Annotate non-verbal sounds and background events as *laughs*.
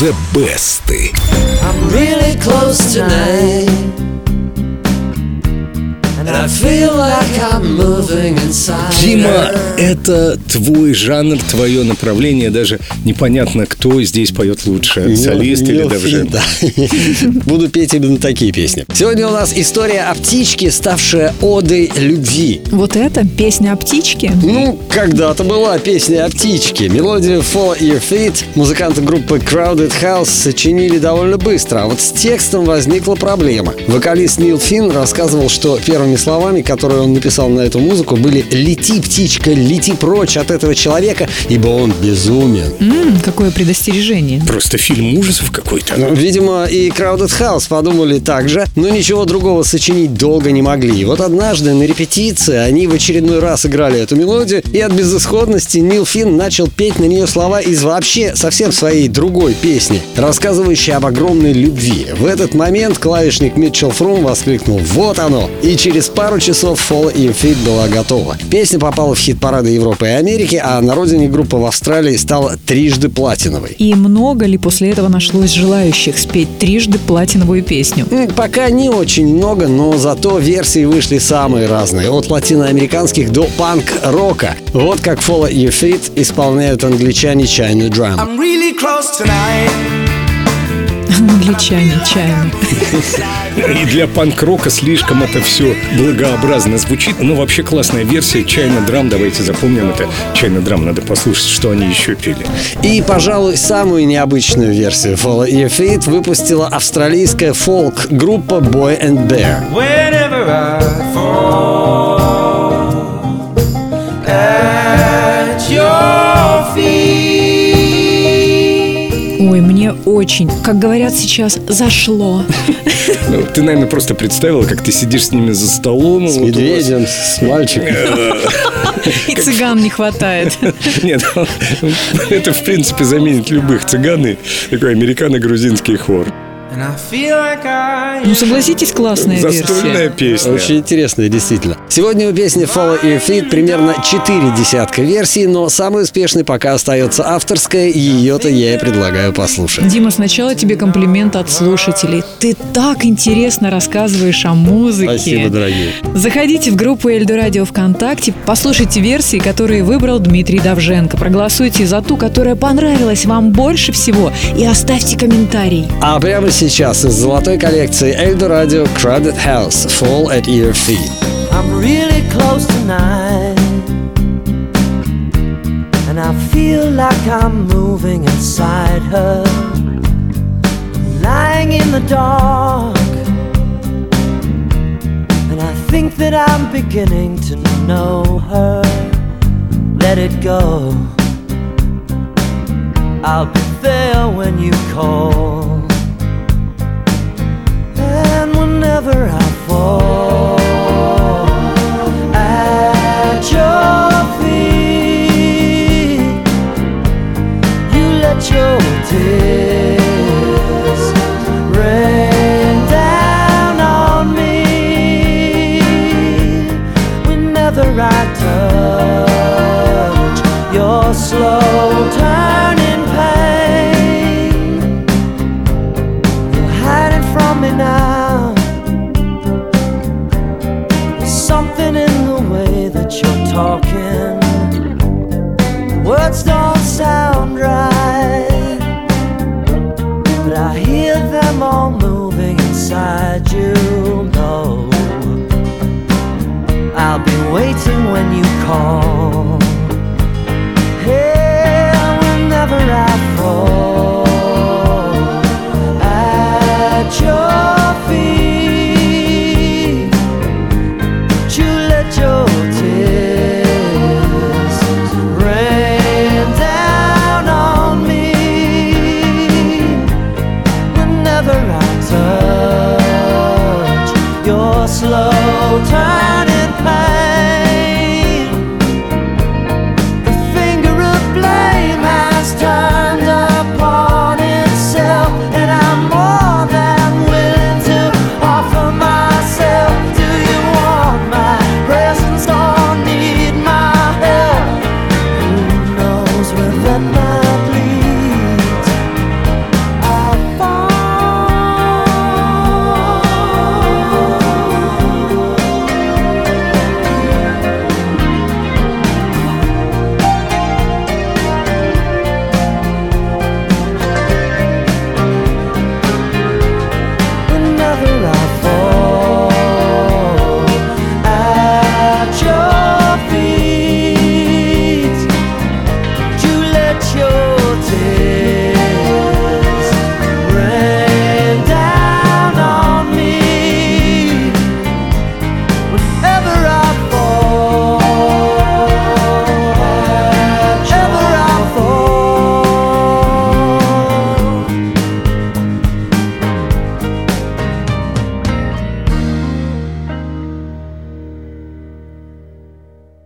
The Best. I'm really close tonight. Дима, это твой жанр, твое направление. Даже непонятно, кто здесь поет лучше. Солист или даже... Да. *laughs* Буду петь именно такие песни. Сегодня у нас история о птичке, ставшая одой любви. Вот это песня о птичке? Ну, когда-то была песня о птичке. Мелодию Follow Your Feet музыканты группы Crowded House сочинили довольно быстро, а вот с текстом возникла проблема. Вокалист Нил Финн рассказывал, что первыми словами, которые он написал на эту музыку, были «Лети, птичка, лети прочь от этого человека, ибо он безумен». М-м, какое предостережение. Просто фильм ужасов какой-то. Ну, видимо, и Crowded House подумали так же, но ничего другого сочинить долго не могли. И вот однажды на репетиции они в очередной раз играли эту мелодию, и от безысходности Нил Финн начал петь на нее слова из вообще совсем своей другой песни, рассказывающей об огромной любви. В этот момент клавишник Митчелл Фрум воскликнул «Вот оно!» И через пару часов Fall in Feet была готова. Песня попала в хит-парады Европы и Америки, а на родине группа в Австралии стала трижды платиновой. И много ли после этого нашлось желающих спеть трижды платиновую песню? Пока не очень много, но зато версии вышли самые разные. От латиноамериканских до панк-рока. Вот как Follow Your Feet исполняют англичане China Drum. I'm really close tonight. Англичане, чайно. И для панк-рока слишком это все благообразно звучит. Но вообще классная версия Чайна Драм. Давайте запомним это. Чайна Драм. Надо послушать, что они еще пели. И, пожалуй, самую необычную версию Follow Your Feet выпустила австралийская фолк-группа Boy and Bear. Whenever I fall очень, как говорят сейчас, зашло. Ну, ты, наверное, просто представила, как ты сидишь с ними за столом. С вот вас- с мальчиком. И цыган не хватает. Нет, *laughs* это, в принципе, заменит любых цыган и такой американо-грузинский хор. And I feel like I Ну, согласитесь, классная Застольная версия. песня. Очень интересная, действительно. Сегодня у песни Follow Your Feet примерно 4 десятка версий, но самой успешной пока остается авторская, и ее-то я и предлагаю послушать. Дима, сначала тебе комплимент от слушателей. Ты так интересно рассказываешь о музыке. Спасибо, дорогие. Заходите в группу Эльдо Радио ВКонтакте, послушайте версии, которые выбрал Дмитрий Давженко. Проголосуйте за ту, которая понравилась вам больше всего, и оставьте комментарий. А прямо сейчас из золотой коллекции Эльдо Радио Crowded House Fall at Your Feet. I'm really close tonight. And I feel like I'm moving inside her. Lying in the dark. And I think that I'm beginning to know her. Let it go. I'll be there when you call. Whenever I touch your slow turning pain, you're hiding from me now. There's something in the way that you're talking. Words don't sound right, but I hear them all moving inside you. waiting when you call. Hey, whenever I fall at your feet, you let your tears rain down on me whenever I touch your slow turn. my